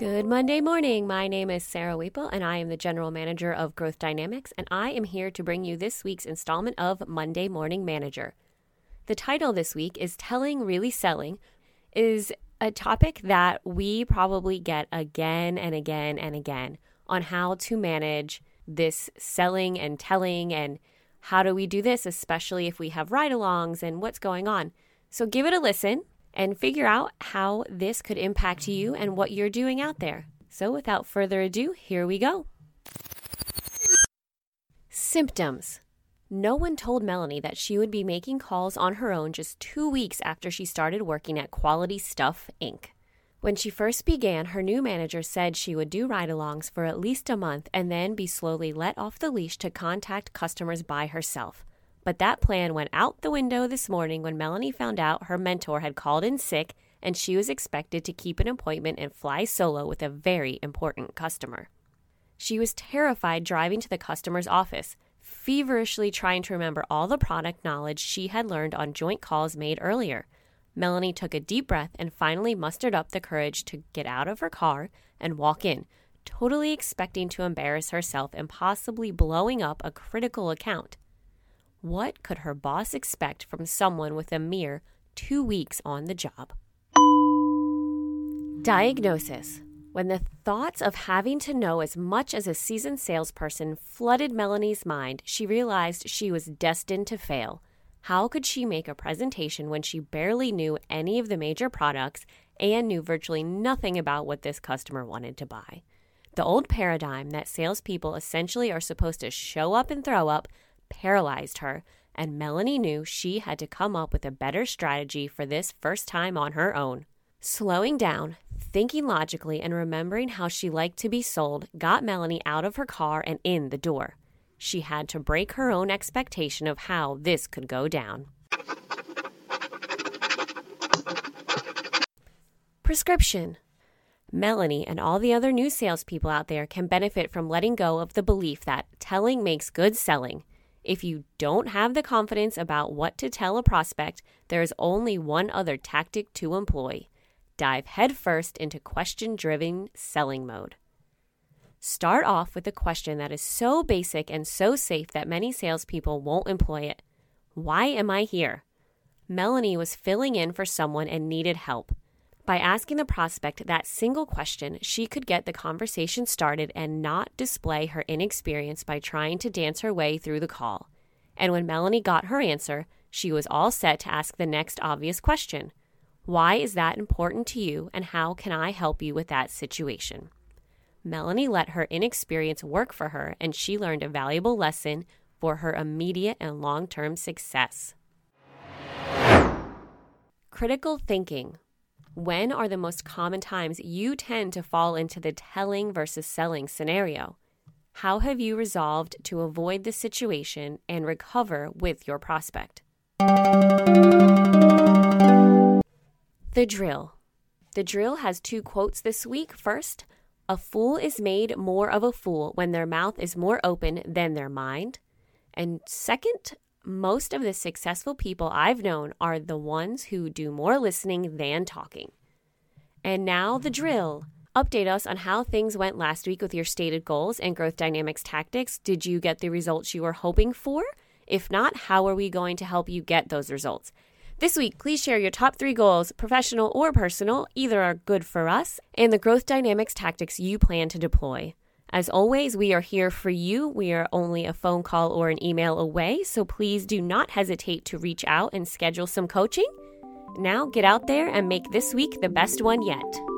Good Monday morning. My name is Sarah Weeple, and I am the General Manager of Growth Dynamics, and I am here to bring you this week's installment of Monday Morning Manager. The title this week is Telling Really Selling, is a topic that we probably get again and again and again on how to manage this selling and telling and how do we do this, especially if we have ride alongs and what's going on. So give it a listen and figure out how this could impact you and what you're doing out there. So, without further ado, here we go. Symptoms. No one told Melanie that she would be making calls on her own just two weeks after she started working at Quality Stuff Inc. When she first began, her new manager said she would do ride alongs for at least a month and then be slowly let off the leash to contact customers by herself. But that plan went out the window this morning when Melanie found out her mentor had called in sick and she was expected to keep an appointment and fly solo with a very important customer. She was terrified driving to the customer's office, feverishly trying to remember all the product knowledge she had learned on joint calls made earlier. Melanie took a deep breath and finally mustered up the courage to get out of her car and walk in, totally expecting to embarrass herself and possibly blowing up a critical account. What could her boss expect from someone with a mere two weeks on the job? Diagnosis. When the thoughts of having to know as much as a seasoned salesperson flooded Melanie's mind, she realized she was destined to fail. How could she make a presentation when she barely knew any of the major products and knew virtually nothing about what this customer wanted to buy? The old paradigm that salespeople essentially are supposed to show up and throw up paralyzed her, and Melanie knew she had to come up with a better strategy for this first time on her own. Slowing down, thinking logically, and remembering how she liked to be sold got Melanie out of her car and in the door. She had to break her own expectation of how this could go down. Prescription. Melanie and all the other new salespeople out there can benefit from letting go of the belief that telling makes good selling. If you don't have the confidence about what to tell a prospect, there is only one other tactic to employ dive headfirst into question driven selling mode. Start off with a question that is so basic and so safe that many salespeople won't employ it Why am I here? Melanie was filling in for someone and needed help. By asking the prospect that single question, she could get the conversation started and not display her inexperience by trying to dance her way through the call. And when Melanie got her answer, she was all set to ask the next obvious question Why is that important to you, and how can I help you with that situation? Melanie let her inexperience work for her, and she learned a valuable lesson for her immediate and long term success. Critical thinking when are the most common times you tend to fall into the telling versus selling scenario? How have you resolved to avoid the situation and recover with your prospect? The drill. The drill has two quotes this week. First, a fool is made more of a fool when their mouth is more open than their mind. And second, most of the successful people I've known are the ones who do more listening than talking. And now the drill. Update us on how things went last week with your stated goals and growth dynamics tactics. Did you get the results you were hoping for? If not, how are we going to help you get those results? This week, please share your top three goals, professional or personal, either are good for us, and the growth dynamics tactics you plan to deploy. As always, we are here for you. We are only a phone call or an email away, so please do not hesitate to reach out and schedule some coaching. Now get out there and make this week the best one yet.